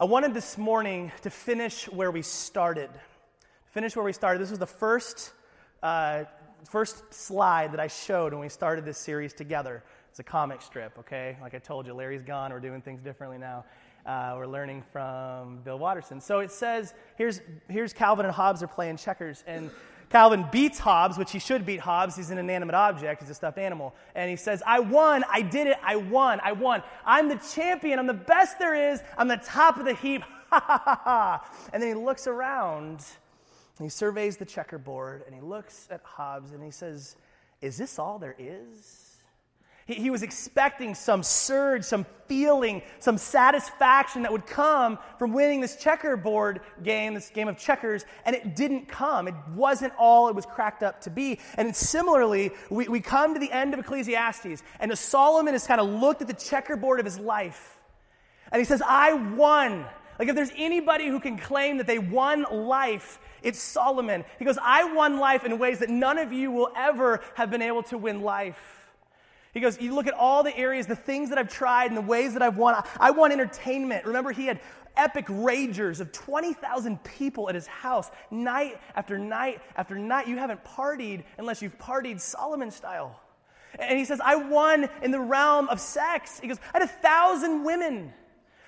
I wanted this morning to finish where we started. Finish where we started. This was the first, uh, first slide that I showed when we started this series together. It's a comic strip, okay? Like I told you, Larry's gone. We're doing things differently now. Uh, we're learning from Bill Watterson. So it says here's, here's Calvin and Hobbes are playing checkers, and Calvin beats Hobbes, which he should beat Hobbes. He's an inanimate object, he's a stuffed animal. And he says, I won, I did it, I won, I won. I'm the champion, I'm the best there is, I'm the top of the heap, ha ha ha ha. And then he looks around and he surveys the checkerboard and he looks at Hobbes and he says, Is this all there is? He, was expecting some surge, some feeling, some satisfaction that would come from winning this checkerboard game, this game of checkers, and it didn't come. It wasn't all it was cracked up to be. And similarly, we, we come to the end of Ecclesiastes, and Solomon has kind of looked at the checkerboard of his life, and he says, I won. Like, if there's anybody who can claim that they won life, it's Solomon. He goes, I won life in ways that none of you will ever have been able to win life. He goes, You look at all the areas, the things that I've tried, and the ways that I've won. I want entertainment. Remember, he had epic ragers of 20,000 people at his house, night after night after night. You haven't partied unless you've partied Solomon style. And he says, I won in the realm of sex. He goes, I had a thousand women.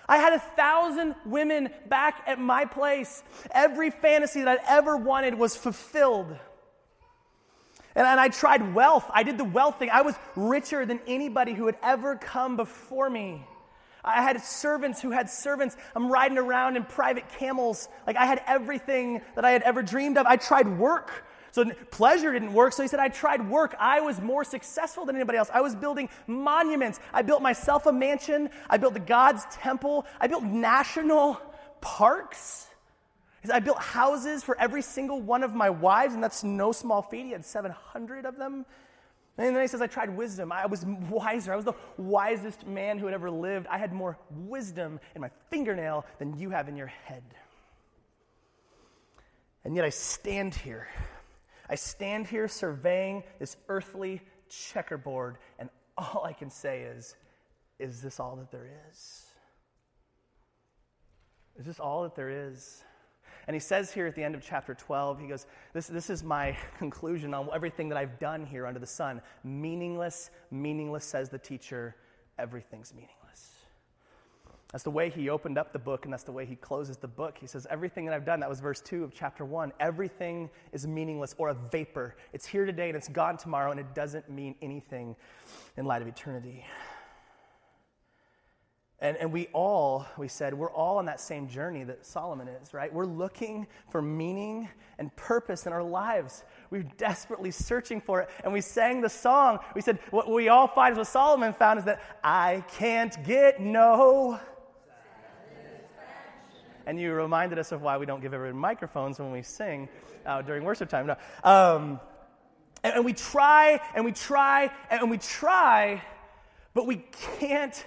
I had a thousand women back at my place. Every fantasy that I'd ever wanted was fulfilled. And, and I tried wealth. I did the wealth thing. I was richer than anybody who had ever come before me. I had servants who had servants. I'm riding around in private camels. Like I had everything that I had ever dreamed of. I tried work. So pleasure didn't work. So he said, I tried work. I was more successful than anybody else. I was building monuments. I built myself a mansion. I built the God's temple. I built national parks. I built houses for every single one of my wives, and that's no small feat. He had 700 of them. And then he says, I tried wisdom. I was wiser. I was the wisest man who had ever lived. I had more wisdom in my fingernail than you have in your head. And yet I stand here. I stand here surveying this earthly checkerboard, and all I can say is, is this all that there is? Is this all that there is? And he says here at the end of chapter 12, he goes, This, this is my conclusion on everything that I've done here under the sun. Meaningless, meaningless, says the teacher. Everything's meaningless. That's the way he opened up the book, and that's the way he closes the book. He says, Everything that I've done, that was verse 2 of chapter 1, everything is meaningless or a vapor. It's here today and it's gone tomorrow, and it doesn't mean anything in light of eternity. And, and we all, we said, we're all on that same journey that Solomon is, right? We're looking for meaning and purpose in our lives. We're desperately searching for it. And we sang the song. We said, what we all find is what Solomon found is that I can't get no. And you reminded us of why we don't give everyone microphones when we sing uh, during worship time. No. Um, and, and we try and we try and we try, but we can't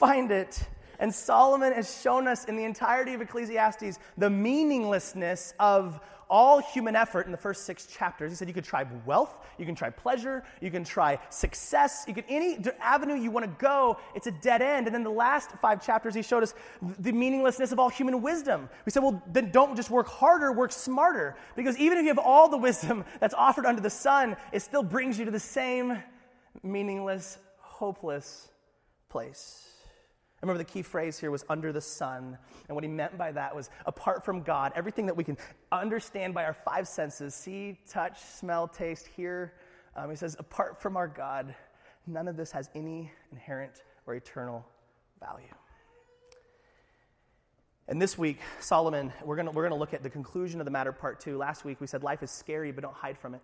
find it. And Solomon has shown us in the entirety of Ecclesiastes the meaninglessness of all human effort in the first six chapters. He said you could try wealth, you can try pleasure, you can try success, you can any avenue you want to go, it's a dead end. And then the last five chapters, he showed us the meaninglessness of all human wisdom. We said, well, then don't just work harder, work smarter. Because even if you have all the wisdom that's offered under the sun, it still brings you to the same meaningless, hopeless place. Remember the key phrase here was under the sun. And what he meant by that was apart from God, everything that we can understand by our five senses see, touch, smell, taste, hear. Um, he says, apart from our God, none of this has any inherent or eternal value. And this week, Solomon, we're going we're going to look at the conclusion of the matter, part two. Last week, we said life is scary, but don't hide from it.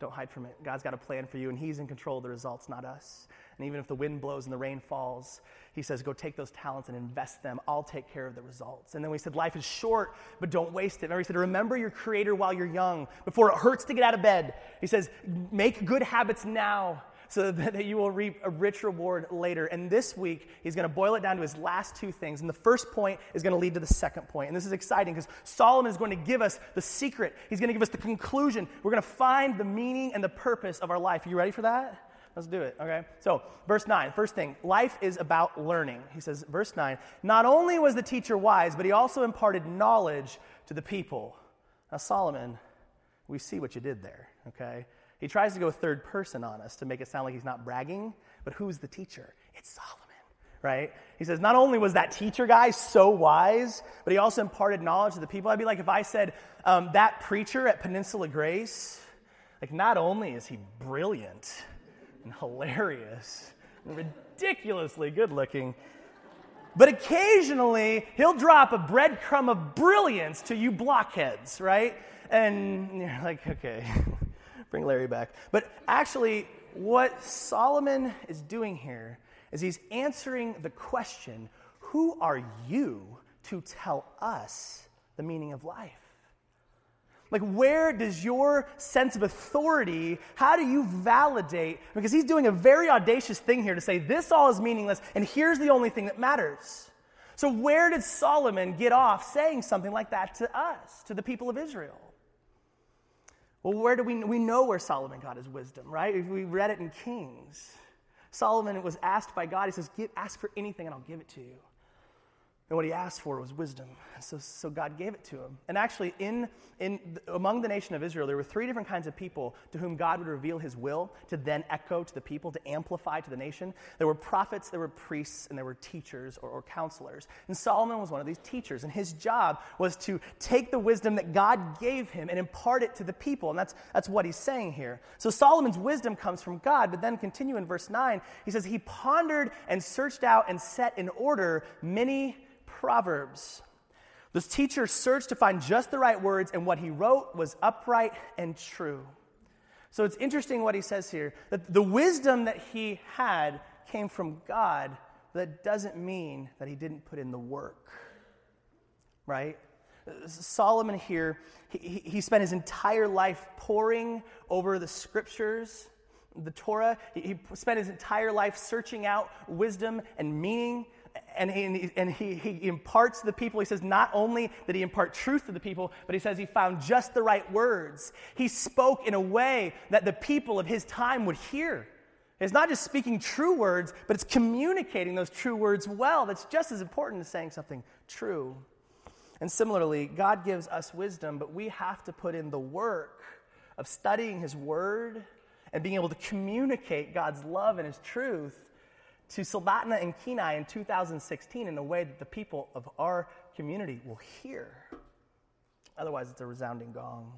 Don't hide from it. God's got a plan for you, and He's in control of the results, not us. And even if the wind blows and the rain falls, he says, Go take those talents and invest them. I'll take care of the results. And then we said, Life is short, but don't waste it. Remember, he said, Remember your Creator while you're young, before it hurts to get out of bed. He says, Make good habits now so that you will reap a rich reward later. And this week, he's going to boil it down to his last two things. And the first point is going to lead to the second point. And this is exciting because Solomon is going to give us the secret. He's going to give us the conclusion. We're going to find the meaning and the purpose of our life. Are you ready for that? Let's do it, okay? So, verse 9, first thing, life is about learning. He says, verse 9, not only was the teacher wise, but he also imparted knowledge to the people. Now, Solomon, we see what you did there, okay? He tries to go third person on us to make it sound like he's not bragging, but who's the teacher? It's Solomon, right? He says, not only was that teacher guy so wise, but he also imparted knowledge to the people. I'd be like if I said, um, that preacher at Peninsula Grace, like, not only is he brilliant and hilarious and ridiculously good looking, but occasionally he'll drop a breadcrumb of brilliance to you blockheads, right? And you're like, okay, bring Larry back. But actually, what Solomon is doing here is he's answering the question who are you to tell us the meaning of life? Like, where does your sense of authority, how do you validate? Because he's doing a very audacious thing here to say this all is meaningless, and here's the only thing that matters. So, where did Solomon get off saying something like that to us, to the people of Israel? Well, where do we, we know where Solomon got his wisdom, right? We read it in Kings. Solomon was asked by God, he says, Ask for anything and I'll give it to you. And what he asked for was wisdom. So, so God gave it to him. And actually, in, in, among the nation of Israel, there were three different kinds of people to whom God would reveal his will to then echo to the people, to amplify to the nation. There were prophets, there were priests, and there were teachers or, or counselors. And Solomon was one of these teachers. And his job was to take the wisdom that God gave him and impart it to the people. And that's, that's what he's saying here. So Solomon's wisdom comes from God. But then continue in verse 9, he says, He pondered and searched out and set in order many Proverbs. This teacher searched to find just the right words, and what he wrote was upright and true. So it's interesting what he says here that the wisdom that he had came from God. That doesn't mean that he didn't put in the work, right? Solomon here, he, he spent his entire life poring over the scriptures, the Torah. He, he spent his entire life searching out wisdom and meaning and, he, and he, he imparts to the people. He says not only did he impart truth to the people, but he says he found just the right words. He spoke in a way that the people of his time would hear. It's not just speaking true words, but it's communicating those true words well. That's just as important as saying something true. And similarly, God gives us wisdom, but we have to put in the work of studying His Word and being able to communicate God's love and His truth to Soldotna and Kenai in 2016 in a way that the people of our community will hear. Otherwise, it's a resounding gong.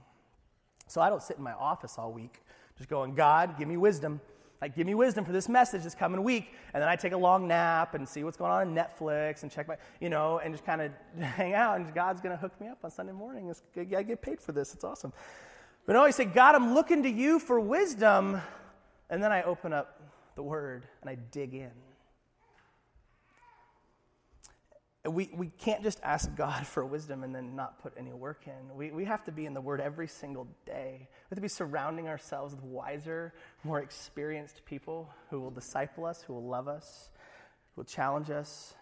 So I don't sit in my office all week just going, God, give me wisdom. Like, give me wisdom for this message this coming week. And then I take a long nap and see what's going on on Netflix and check my, you know, and just kind of hang out. And God's going to hook me up on Sunday morning. It's, I get paid for this. It's awesome. But no, I say, God, I'm looking to you for wisdom. And then I open up the word and I dig in. We, we can't just ask God for wisdom and then not put any work in. We, we have to be in the Word every single day. We have to be surrounding ourselves with wiser, more experienced people who will disciple us, who will love us, who will challenge us.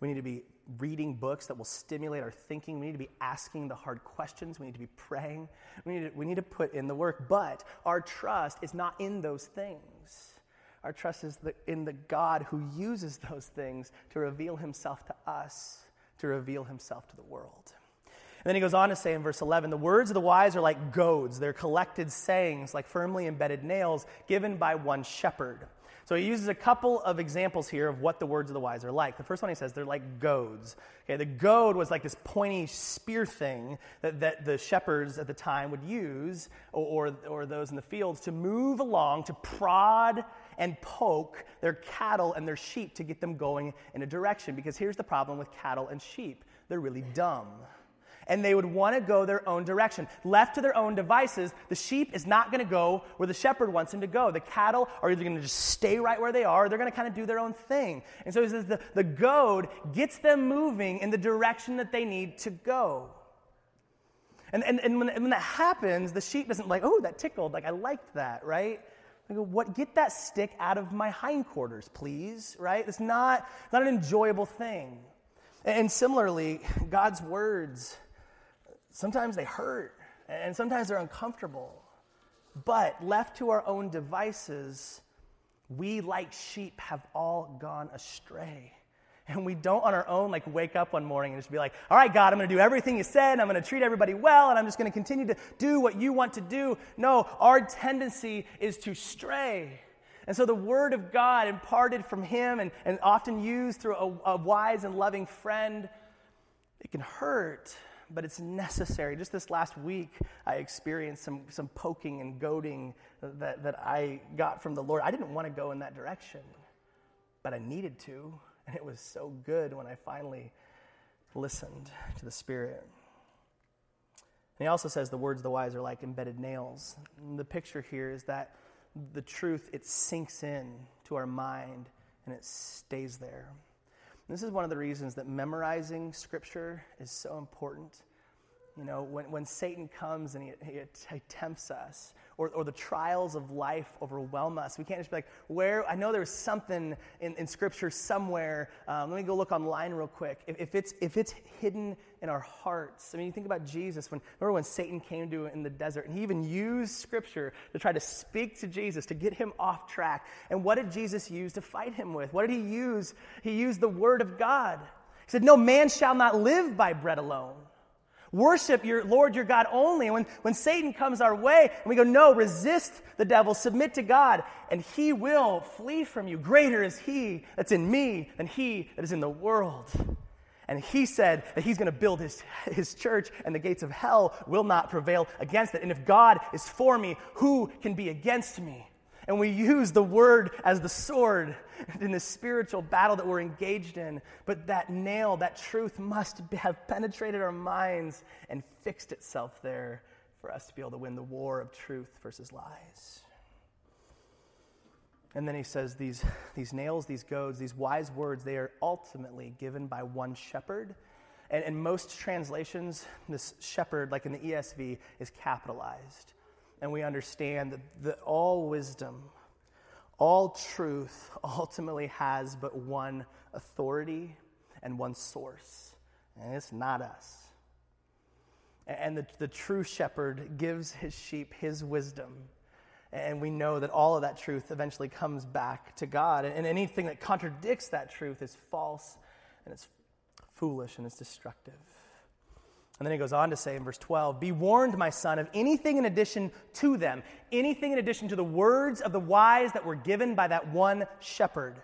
We need to be reading books that will stimulate our thinking. We need to be asking the hard questions. We need to be praying. We need to, we need to put in the work. But our trust is not in those things. Our trust is in the God who uses those things to reveal himself to us, to reveal himself to the world. And then he goes on to say in verse 11 the words of the wise are like goads, they're collected sayings, like firmly embedded nails, given by one shepherd. So he uses a couple of examples here of what the words of the wise are like. The first one he says they're like goads. Okay, the goad was like this pointy spear thing that, that the shepherds at the time would use, or, or, or those in the fields, to move along, to prod and poke their cattle and their sheep to get them going in a direction. Because here's the problem with cattle and sheep they're really dumb and they would want to go their own direction. Left to their own devices, the sheep is not going to go where the shepherd wants him to go. The cattle are either going to just stay right where they are, or they're going to kind of do their own thing. And so he says the, the goad gets them moving in the direction that they need to go. And, and, and, when, and when that happens, the sheep isn't like, oh, that tickled. Like, I liked that, right? I go, what, get that stick out of my hindquarters, please, right? It's not, not an enjoyable thing. And similarly, God's words sometimes they hurt and sometimes they're uncomfortable. But left to our own devices, we, like sheep, have all gone astray. And we don't on our own like wake up one morning and just be like, all right, God, I'm going to do everything you said, I'm going to treat everybody well, and I'm just going to continue to do what you want to do. No, our tendency is to stray. And so the word of God imparted from him and, and often used through a, a wise and loving friend, it can hurt but it's necessary. Just this last week, I experienced some, some poking and goading that, that I got from the Lord. I didn't want to go in that direction, but I needed to. And it was so good when I finally listened to the Spirit. And he also says the words of the wise are like embedded nails. And the picture here is that the truth, it sinks in to our mind and it stays there. This is one of the reasons that memorizing scripture is so important. You know, when, when Satan comes and he, he, he tempts us, or, or the trials of life overwhelm us, we can't just be like, where? I know there's something in, in Scripture somewhere. Um, let me go look online real quick. If, if, it's, if it's hidden in our hearts, I mean, you think about Jesus. When, remember when Satan came to him in the desert, and he even used Scripture to try to speak to Jesus, to get him off track. And what did Jesus use to fight him with? What did he use? He used the Word of God. He said, No man shall not live by bread alone Worship your Lord your God only. And when, when Satan comes our way and we go, no, resist the devil, submit to God, and he will flee from you. Greater is he that's in me than he that is in the world. And he said that he's going to build his, his church, and the gates of hell will not prevail against it. And if God is for me, who can be against me? And we use the word as the sword in the spiritual battle that we're engaged in. But that nail, that truth must have penetrated our minds and fixed itself there for us to be able to win the war of truth versus lies. And then he says these, these nails, these goads, these wise words, they are ultimately given by one shepherd. And in most translations, this shepherd, like in the ESV, is capitalized and we understand that the, all wisdom, all truth ultimately has but one authority and one source, and it's not us. And the, the true shepherd gives his sheep his wisdom. And we know that all of that truth eventually comes back to God. And anything that contradicts that truth is false and it's foolish and it's destructive. And then he goes on to say in verse 12 Be warned, my son, of anything in addition to them, anything in addition to the words of the wise that were given by that one shepherd.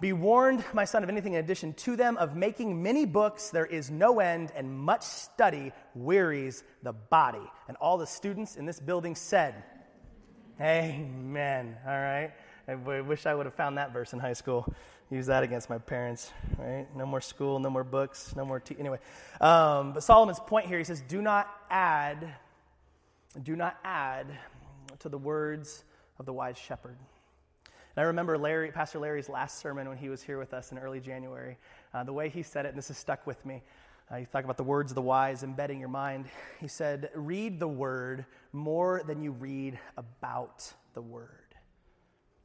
Be warned, my son, of anything in addition to them, of making many books there is no end, and much study wearies the body. And all the students in this building said, Amen. All right. I wish I would have found that verse in high school use that against my parents, right? No more school, no more books, no more. Te- anyway, um, but Solomon's point here, he says, "Do not add, do not add to the words of the wise shepherd." And I remember Larry, Pastor Larry's last sermon when he was here with us in early January. Uh, the way he said it, and this has stuck with me. Uh, he talked about the words of the wise embedding your mind. He said, "Read the word more than you read about the word."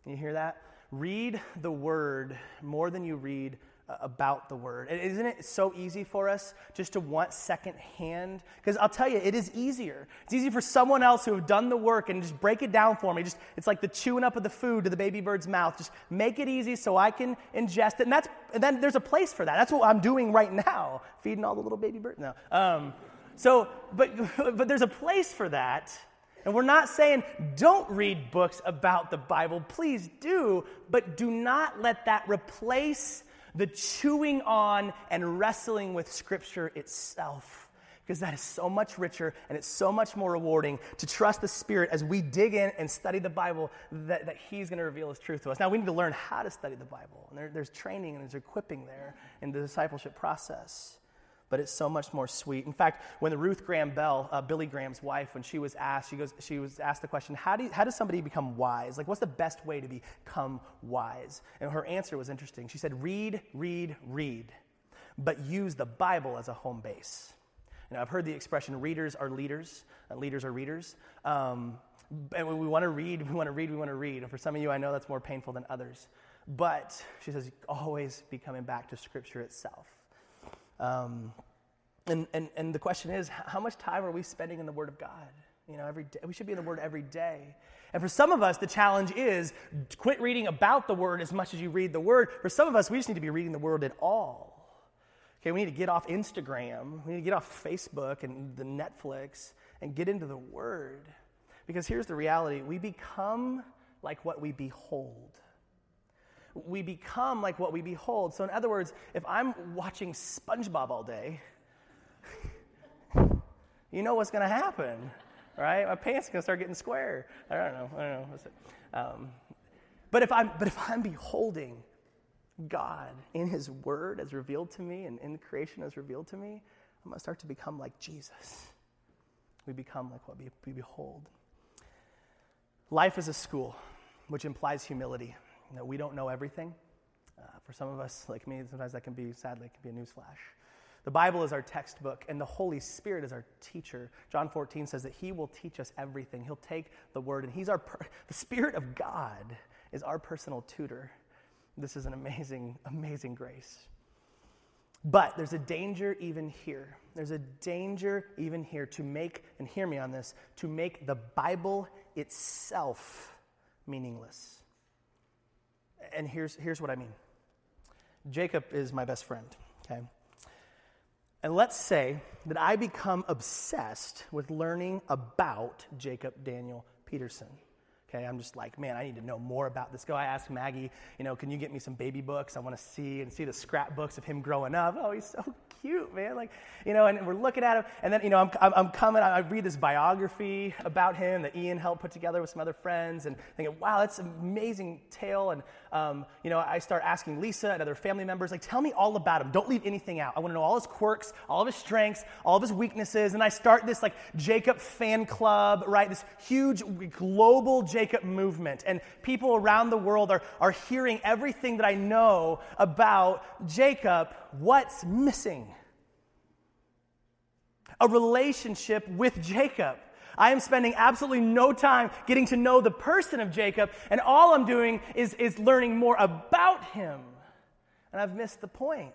Can you hear that? Read the word more than you read uh, about the word. And isn't it so easy for us just to want secondhand? Because I'll tell you, it is easier. It's easy for someone else who have done the work and just break it down for me. Just it's like the chewing up of the food to the baby bird's mouth. Just make it easy so I can ingest it. And that's and then there's a place for that. That's what I'm doing right now, feeding all the little baby birds. No. Um, so, but but there's a place for that. And we're not saying don't read books about the Bible. Please do, but do not let that replace the chewing on and wrestling with Scripture itself. Because that is so much richer and it's so much more rewarding to trust the Spirit as we dig in and study the Bible that, that He's going to reveal His truth to us. Now, we need to learn how to study the Bible. And there, there's training and there's equipping there in the discipleship process but it's so much more sweet. In fact, when the Ruth Graham Bell, uh, Billy Graham's wife, when she was asked, she goes, she was asked the question, how, do you, how does somebody become wise? Like, what's the best way to become wise? And her answer was interesting. She said, read, read, read, but use the Bible as a home base. You I've heard the expression, readers are leaders, uh, leaders are readers. Um, and we want to read, we want to read, we want to read. And for some of you, I know that's more painful than others. But she says, always be coming back to Scripture itself. Um, and, and, and the question is, how much time are we spending in the Word of God? You know, every day. We should be in the Word every day. And for some of us, the challenge is quit reading about the Word as much as you read the Word. For some of us, we just need to be reading the Word at all. Okay, we need to get off Instagram, we need to get off Facebook and the Netflix and get into the Word. Because here's the reality we become like what we behold. We become like what we behold. So, in other words, if I'm watching SpongeBob all day, you know what's going to happen, right? My pants are going to start getting square. I don't know. I don't know. Um, but if I'm but if I'm beholding God in His Word as revealed to me and in creation as revealed to me, I'm going to start to become like Jesus. We become like what we, we behold. Life is a school, which implies humility. Know, we don't know everything. Uh, for some of us, like me, sometimes that can be, sadly, can be a newsflash. The Bible is our textbook, and the Holy Spirit is our teacher. John 14 says that He will teach us everything. He'll take the Word, and He's our, per- the Spirit of God is our personal tutor. This is an amazing, amazing grace. But there's a danger even here. There's a danger even here to make, and hear me on this, to make the Bible itself meaningless. And here's, here's what I mean Jacob is my best friend, okay? And let's say that I become obsessed with learning about Jacob Daniel Peterson. Okay, I'm just like, man, I need to know more about this guy. I asked Maggie, you know, can you get me some baby books? I want to see and see the scrapbooks of him growing up. Oh, he's so cute, man. Like, you know, and we're looking at him, and then, you know, I'm, I'm, I'm coming, I read this biography about him that Ian helped put together with some other friends, and thinking, wow, that's an amazing tale. And, um, you know, I start asking Lisa and other family members, like, tell me all about him. Don't leave anything out. I want to know all his quirks, all of his strengths, all of his weaknesses. And I start this, like, Jacob fan club, right? This huge global Jacob movement, and people around the world are, are hearing everything that I know about Jacob. What's missing? A relationship with Jacob. I am spending absolutely no time getting to know the person of Jacob, and all I'm doing is, is learning more about him. And I've missed the point.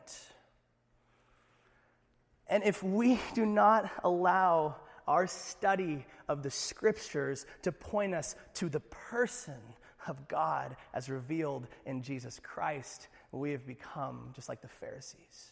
And if we do not allow our study of the scriptures to point us to the person of God as revealed in Jesus Christ, we have become just like the Pharisees.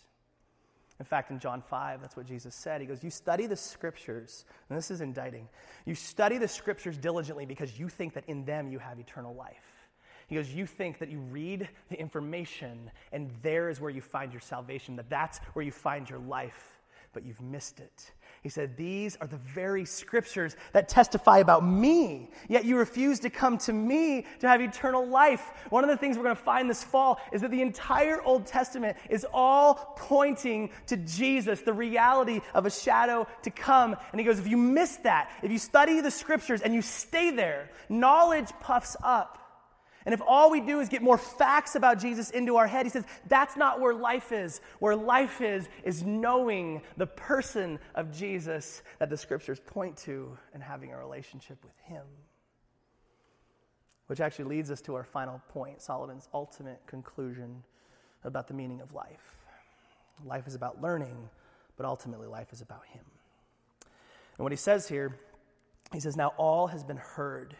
In fact, in John 5, that's what Jesus said. He goes, You study the scriptures, and this is indicting. You study the scriptures diligently because you think that in them you have eternal life. He goes, You think that you read the information, and there is where you find your salvation, that that's where you find your life, but you've missed it. He said, These are the very scriptures that testify about me, yet you refuse to come to me to have eternal life. One of the things we're going to find this fall is that the entire Old Testament is all pointing to Jesus, the reality of a shadow to come. And he goes, If you miss that, if you study the scriptures and you stay there, knowledge puffs up. And if all we do is get more facts about Jesus into our head, he says, that's not where life is. Where life is, is knowing the person of Jesus that the scriptures point to and having a relationship with him. Which actually leads us to our final point Solomon's ultimate conclusion about the meaning of life. Life is about learning, but ultimately, life is about him. And what he says here, he says, Now all has been heard.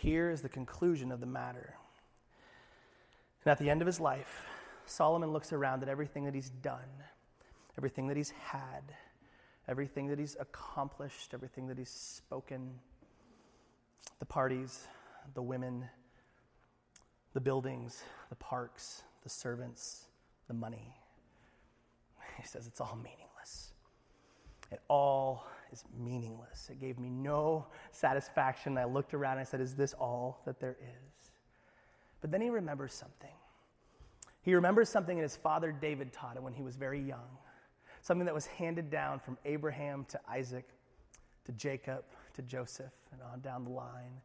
Here is the conclusion of the matter. And at the end of his life, Solomon looks around at everything that he's done, everything that he's had, everything that he's accomplished, everything that he's spoken the parties, the women, the buildings, the parks, the servants, the money. He says it's all meaningless. It all is meaningless. It gave me no satisfaction. I looked around and I said, Is this all that there is? But then he remembers something. He remembers something that his father David taught him when he was very young, something that was handed down from Abraham to Isaac to Jacob to Joseph and on down the line.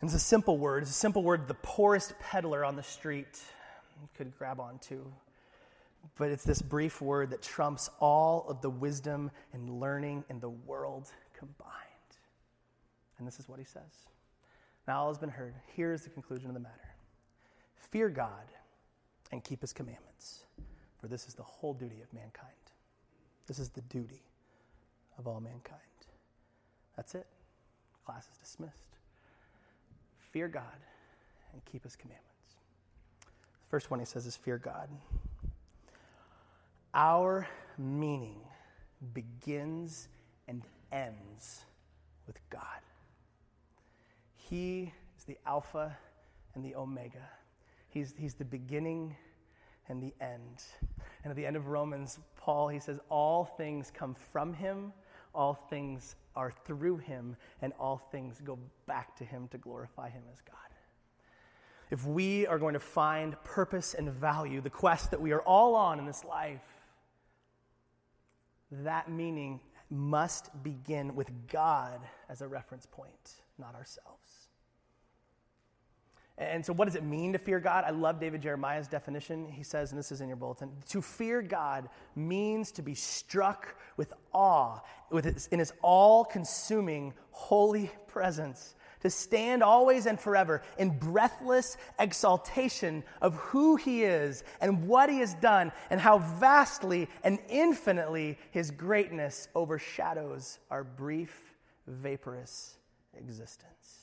And it's a simple word. It's a simple word the poorest peddler on the street could grab onto but it's this brief word that trumps all of the wisdom and learning in the world combined. And this is what he says. Now all has been heard. Here is the conclusion of the matter Fear God and keep his commandments, for this is the whole duty of mankind. This is the duty of all mankind. That's it. Class is dismissed. Fear God and keep his commandments. The first one he says is fear God. Our meaning begins and ends with God. He is the Alpha and the Omega. He's, he's the beginning and the end. And at the end of Romans, Paul, he says, All things come from him, all things are through him, and all things go back to him to glorify him as God. If we are going to find purpose and value, the quest that we are all on in this life, that meaning must begin with God as a reference point, not ourselves. And so, what does it mean to fear God? I love David Jeremiah's definition. He says, and this is in your bulletin to fear God means to be struck with awe with his, in his all consuming holy presence, to stand always and forever in breathless exaltation of who he is and what he has done, and how vastly and infinitely his greatness overshadows our brief, vaporous existence.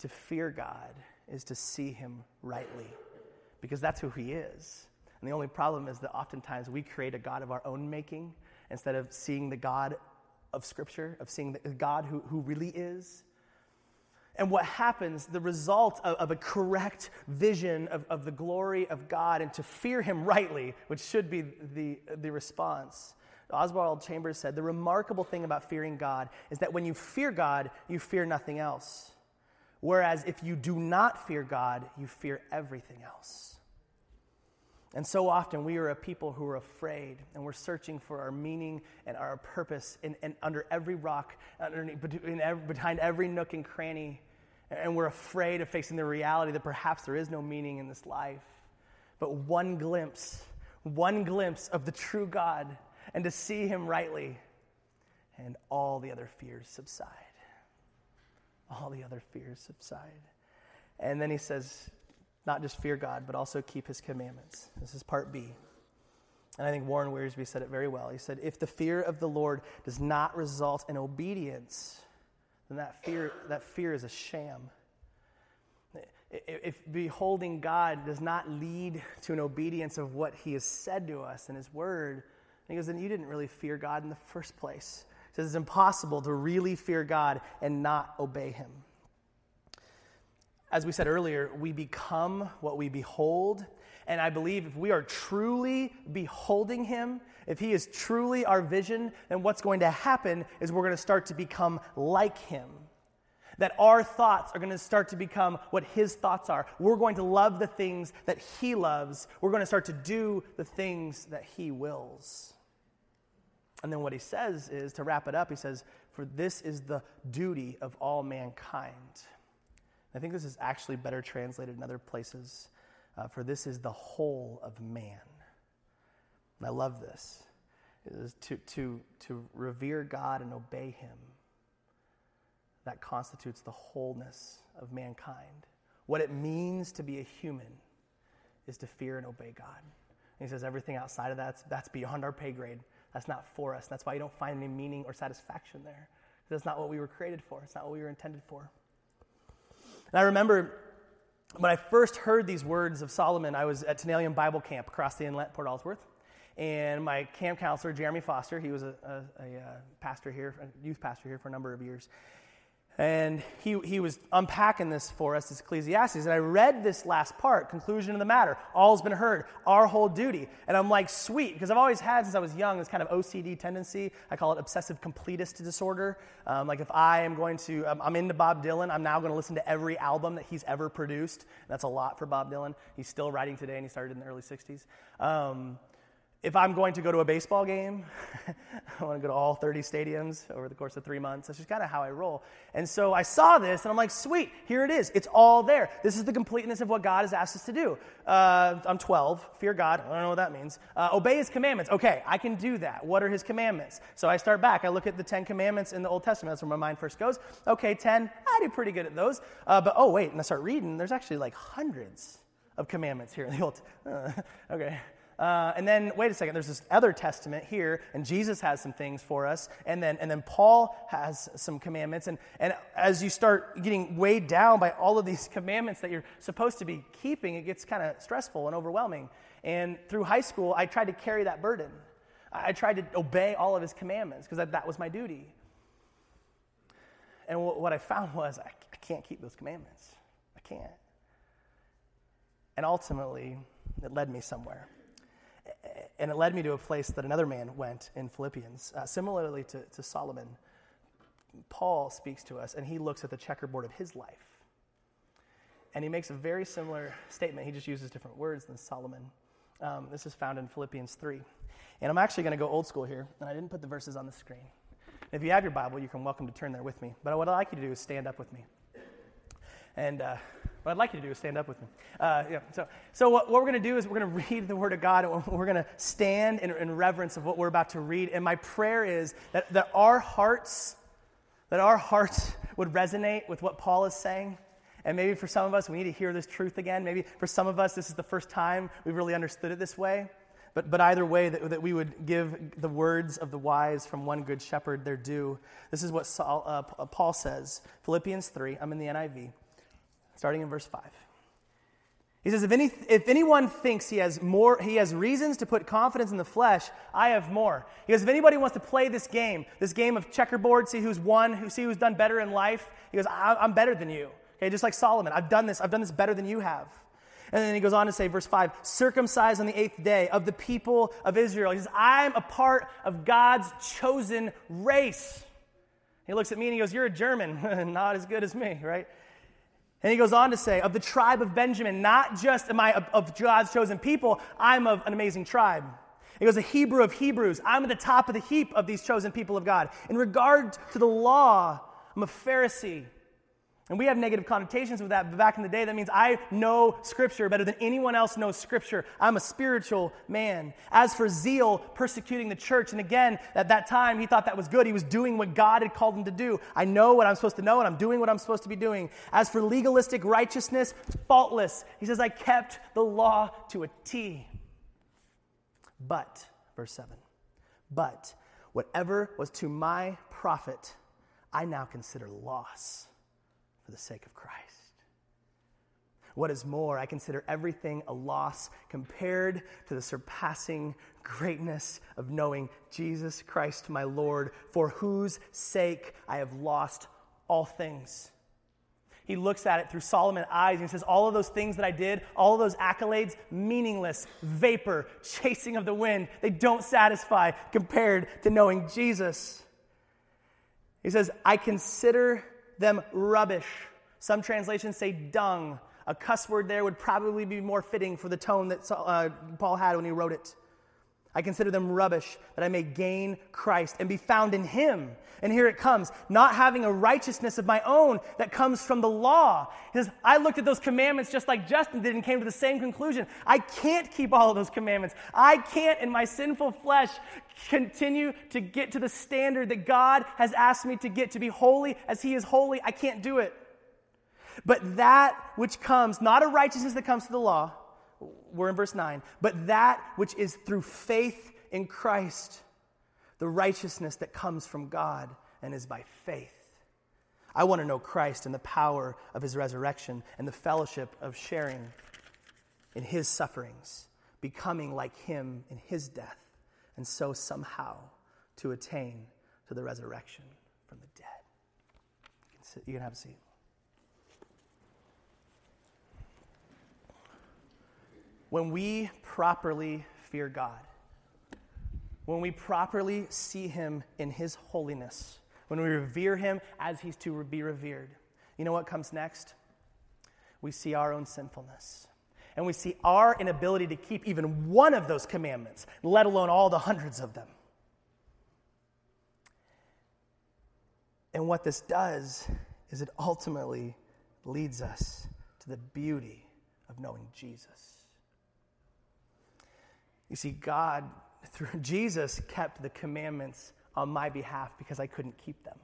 To fear God is to see him rightly because that's who he is. And the only problem is that oftentimes we create a God of our own making instead of seeing the God of Scripture, of seeing the God who, who really is. And what happens, the result of, of a correct vision of, of the glory of God and to fear Him rightly, which should be the, the response. Oswald Chambers said the remarkable thing about fearing God is that when you fear God, you fear nothing else. Whereas if you do not fear God, you fear everything else. And so often we are a people who are afraid and we're searching for our meaning and our purpose in, in under every rock, every, behind every nook and cranny. And we're afraid of facing the reality that perhaps there is no meaning in this life. But one glimpse, one glimpse of the true God and to see Him rightly, and all the other fears subside all the other fears subside. And then he says, not just fear God, but also keep his commandments. This is part B. And I think Warren Wiersbe said it very well. He said, if the fear of the Lord does not result in obedience, then that fear, that fear is a sham. If beholding God does not lead to an obedience of what he has said to us in his word, he goes, then you didn't really fear God in the first place says it's impossible to really fear God and not obey him. As we said earlier, we become what we behold. And I believe if we are truly beholding him, if he is truly our vision, then what's going to happen is we're going to start to become like him. That our thoughts are going to start to become what his thoughts are. We're going to love the things that he loves. We're going to start to do the things that he wills. And then what he says is, to wrap it up, he says, For this is the duty of all mankind. I think this is actually better translated in other places. Uh, for this is the whole of man. And I love this. Is to, to, to revere God and obey him. That constitutes the wholeness of mankind. What it means to be a human is to fear and obey God. And he says everything outside of that, that's beyond our pay grade. That's not for us. That's why you don't find any meaning or satisfaction there. That's not what we were created for. It's not what we were intended for. And I remember when I first heard these words of Solomon, I was at Tanalian Bible Camp across the inlet, Port Alsworth. And my camp counselor, Jeremy Foster, he was a, a, a, uh, pastor here, a youth pastor here for a number of years. And he, he was unpacking this for us, this Ecclesiastes. And I read this last part, conclusion of the matter. All's been heard, our whole duty. And I'm like, sweet, because I've always had, since I was young, this kind of OCD tendency. I call it obsessive completist disorder. Um, like, if I am going to, um, I'm into Bob Dylan, I'm now going to listen to every album that he's ever produced. That's a lot for Bob Dylan. He's still writing today, and he started in the early 60s. Um, if I'm going to go to a baseball game, I want to go to all 30 stadiums over the course of three months. That's just kind of how I roll. And so I saw this and I'm like, sweet, here it is. It's all there. This is the completeness of what God has asked us to do. Uh, I'm 12. Fear God. I don't know what that means. Uh, obey his commandments. Okay, I can do that. What are his commandments? So I start back. I look at the 10 commandments in the Old Testament. That's where my mind first goes. Okay, 10. I do pretty good at those. Uh, but oh, wait, and I start reading. There's actually like hundreds of commandments here in the Old. Uh, okay. Uh, and then, wait a second, there's this other testament here, and Jesus has some things for us. And then, and then Paul has some commandments. And, and as you start getting weighed down by all of these commandments that you're supposed to be keeping, it gets kind of stressful and overwhelming. And through high school, I tried to carry that burden. I tried to obey all of his commandments because that, that was my duty. And what I found was I, I can't keep those commandments. I can't. And ultimately, it led me somewhere and it led me to a place that another man went in Philippians. Uh, similarly to, to Solomon, Paul speaks to us and he looks at the checkerboard of his life. And he makes a very similar statement. He just uses different words than Solomon. Um, this is found in Philippians 3. And I'm actually going to go old school here, and I didn't put the verses on the screen. If you have your Bible, you can welcome to turn there with me. But what I'd like you to do is stand up with me. And uh, what I'd like you to do is stand up with me. Uh, yeah, so, so what, what we're going to do is we're going to read the Word of God, and we're going to stand in, in reverence of what we're about to read. And my prayer is that, that our hearts, that our hearts would resonate with what Paul is saying. And maybe for some of us, we need to hear this truth again. Maybe for some of us, this is the first time we've really understood it this way. But, but either way, that, that we would give the words of the wise from one good shepherd their due. This is what Saul, uh, Paul says Philippians 3, I'm in the NIV starting in verse 5. He says, if, any, if anyone thinks he has more, he has reasons to put confidence in the flesh, I have more. He goes, if anybody wants to play this game, this game of checkerboard, see who's won, who, see who's done better in life, he goes, I'm better than you. Okay, just like Solomon, I've done this, I've done this better than you have. And then he goes on to say, verse 5, circumcised on the eighth day of the people of Israel. He says, I'm a part of God's chosen race. He looks at me and he goes, You're a German, not as good as me, right? And he goes on to say, of the tribe of Benjamin, not just am I of God's chosen people, I'm of an amazing tribe. He goes, a Hebrew of Hebrews, I'm at the top of the heap of these chosen people of God. In regard to the law, I'm a Pharisee. And we have negative connotations with that, but back in the day, that means I know Scripture better than anyone else knows Scripture. I'm a spiritual man. As for zeal, persecuting the church, and again, at that time, he thought that was good. He was doing what God had called him to do. I know what I'm supposed to know, and I'm doing what I'm supposed to be doing. As for legalistic righteousness, faultless. He says, I kept the law to a T. But, verse 7, but whatever was to my profit, I now consider loss for the sake of Christ. What is more, I consider everything a loss compared to the surpassing greatness of knowing Jesus Christ my Lord, for whose sake I have lost all things. He looks at it through Solomon's eyes and he says, All of those things that I did, all of those accolades, meaningless, vapor, chasing of the wind, they don't satisfy compared to knowing Jesus. He says, I consider them rubbish. Some translations say dung. A cuss word there would probably be more fitting for the tone that uh, Paul had when he wrote it. I consider them rubbish that I may gain Christ and be found in him. And here it comes, not having a righteousness of my own that comes from the law. Says, I looked at those commandments just like Justin did and came to the same conclusion. I can't keep all of those commandments. I can't, in my sinful flesh, continue to get to the standard that God has asked me to get to be holy as he is holy. I can't do it. But that which comes, not a righteousness that comes to the law, we're in verse 9, but that which is through faith in Christ, the righteousness that comes from God and is by faith. I want to know Christ and the power of his resurrection and the fellowship of sharing in his sufferings, becoming like him in his death, and so somehow to attain to the resurrection from the dead. You can, sit, you can have a seat. When we properly fear God, when we properly see Him in His holiness, when we revere Him as He's to be revered, you know what comes next? We see our own sinfulness. And we see our inability to keep even one of those commandments, let alone all the hundreds of them. And what this does is it ultimately leads us to the beauty of knowing Jesus. You see, God, through Jesus, kept the commandments on my behalf because I couldn't keep them.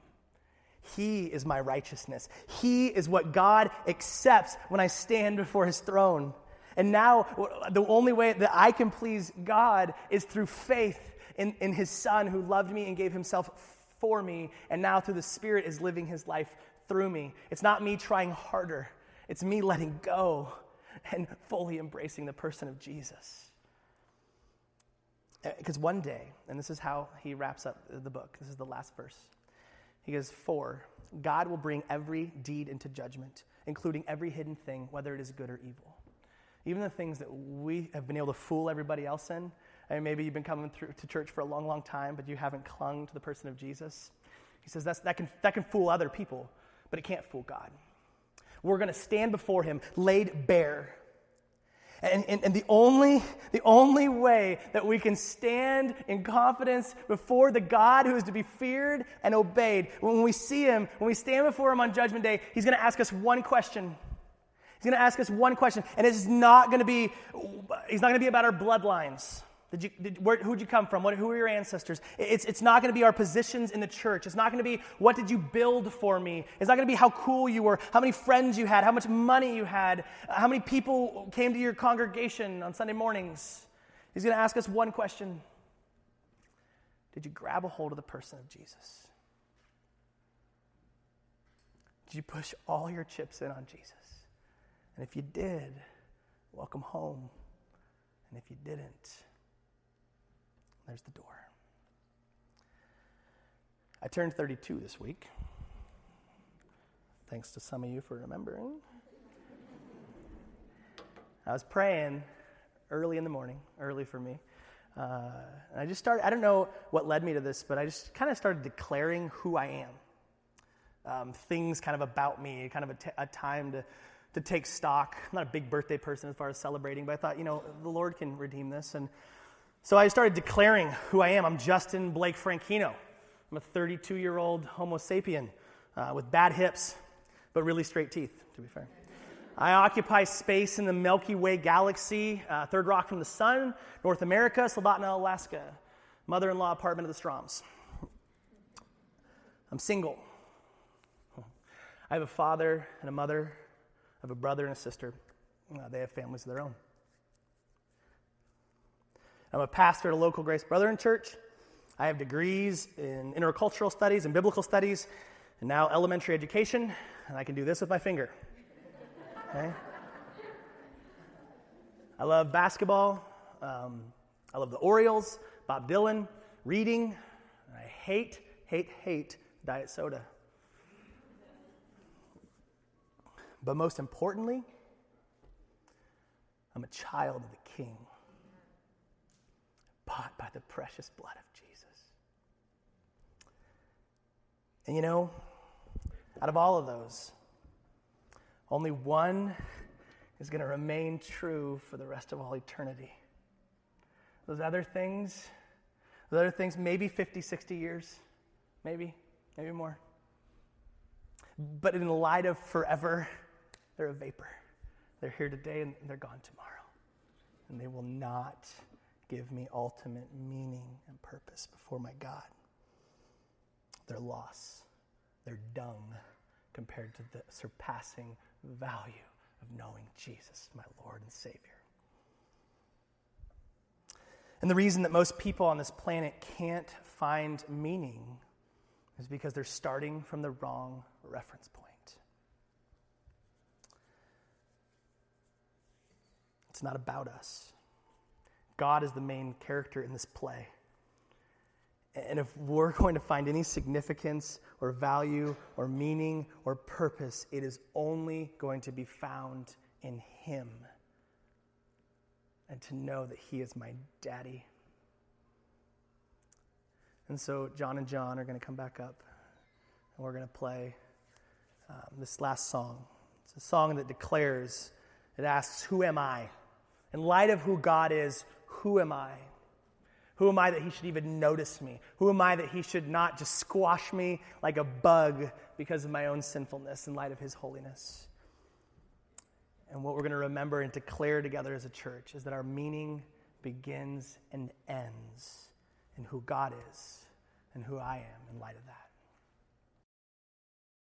He is my righteousness. He is what God accepts when I stand before his throne. And now, the only way that I can please God is through faith in, in His Son who loved me and gave Himself for me, and now through the Spirit is living His life through me. It's not me trying harder, it's me letting go and fully embracing the person of Jesus. Because one day, and this is how he wraps up the book, this is the last verse. He goes, For God will bring every deed into judgment, including every hidden thing, whether it is good or evil. Even the things that we have been able to fool everybody else in. And maybe you've been coming through to church for a long, long time, but you haven't clung to the person of Jesus. He says that, can, that can fool other people, but it can't fool God. We're going to stand before him laid bare and, and, and, the, only, the only way that we can stand in confidence before the God who is to be feared and obeyed, when we see him, when we stand before him on Judgment Day, he's going to ask us one question. He's going to ask us one question, and it's not going to be, he's not going to be about our bloodlines. Did you, did, where, who'd you come from? What, who are your ancestors? It's, it's not going to be our positions in the church. It's not going to be what did you build for me. It's not going to be how cool you were, how many friends you had, how much money you had, how many people came to your congregation on Sunday mornings. He's going to ask us one question Did you grab a hold of the person of Jesus? Did you push all your chips in on Jesus? And if you did, welcome home. And if you didn't, there's the door. I turned 32 this week. Thanks to some of you for remembering. I was praying early in the morning, early for me. Uh, and I just started, I don't know what led me to this, but I just kind of started declaring who I am. Um, things kind of about me, kind of a, t- a time to, to take stock. I'm not a big birthday person as far as celebrating, but I thought, you know, the Lord can redeem this. And so I started declaring who I am. I'm Justin Blake Franchino. I'm a 32 year old Homo sapien uh, with bad hips, but really straight teeth, to be fair. I occupy space in the Milky Way galaxy, uh, third rock from the sun, North America, Soldotna, Alaska, mother in law apartment of the Stroms. I'm single. I have a father and a mother, I have a brother and a sister. Uh, they have families of their own. I'm a pastor at a local Grace Brethren church. I have degrees in intercultural studies and biblical studies, and now elementary education, and I can do this with my finger. Okay? I love basketball. Um, I love the Orioles, Bob Dylan, reading. I hate, hate, hate diet soda. But most importantly, I'm a child of the King the precious blood of Jesus. And you know, out of all of those, only one is going to remain true for the rest of all eternity. Those other things, those other things, maybe 50, 60 years, maybe, maybe more. But in light of forever, they're a vapor. They're here today and they're gone tomorrow. And they will not give me ultimate meaning and purpose before my God. They're loss, they're dung, compared to the surpassing value of knowing Jesus, my Lord and Savior. And the reason that most people on this planet can't find meaning is because they're starting from the wrong reference point. It's not about us. God is the main character in this play. And if we're going to find any significance or value or meaning or purpose, it is only going to be found in Him. And to know that He is my daddy. And so, John and John are going to come back up and we're going to play um, this last song. It's a song that declares, it asks, Who am I? In light of who God is, who am I? Who am I that he should even notice me? Who am I that he should not just squash me like a bug because of my own sinfulness in light of his holiness? And what we're going to remember and declare together as a church is that our meaning begins and ends in who God is and who I am in light of that.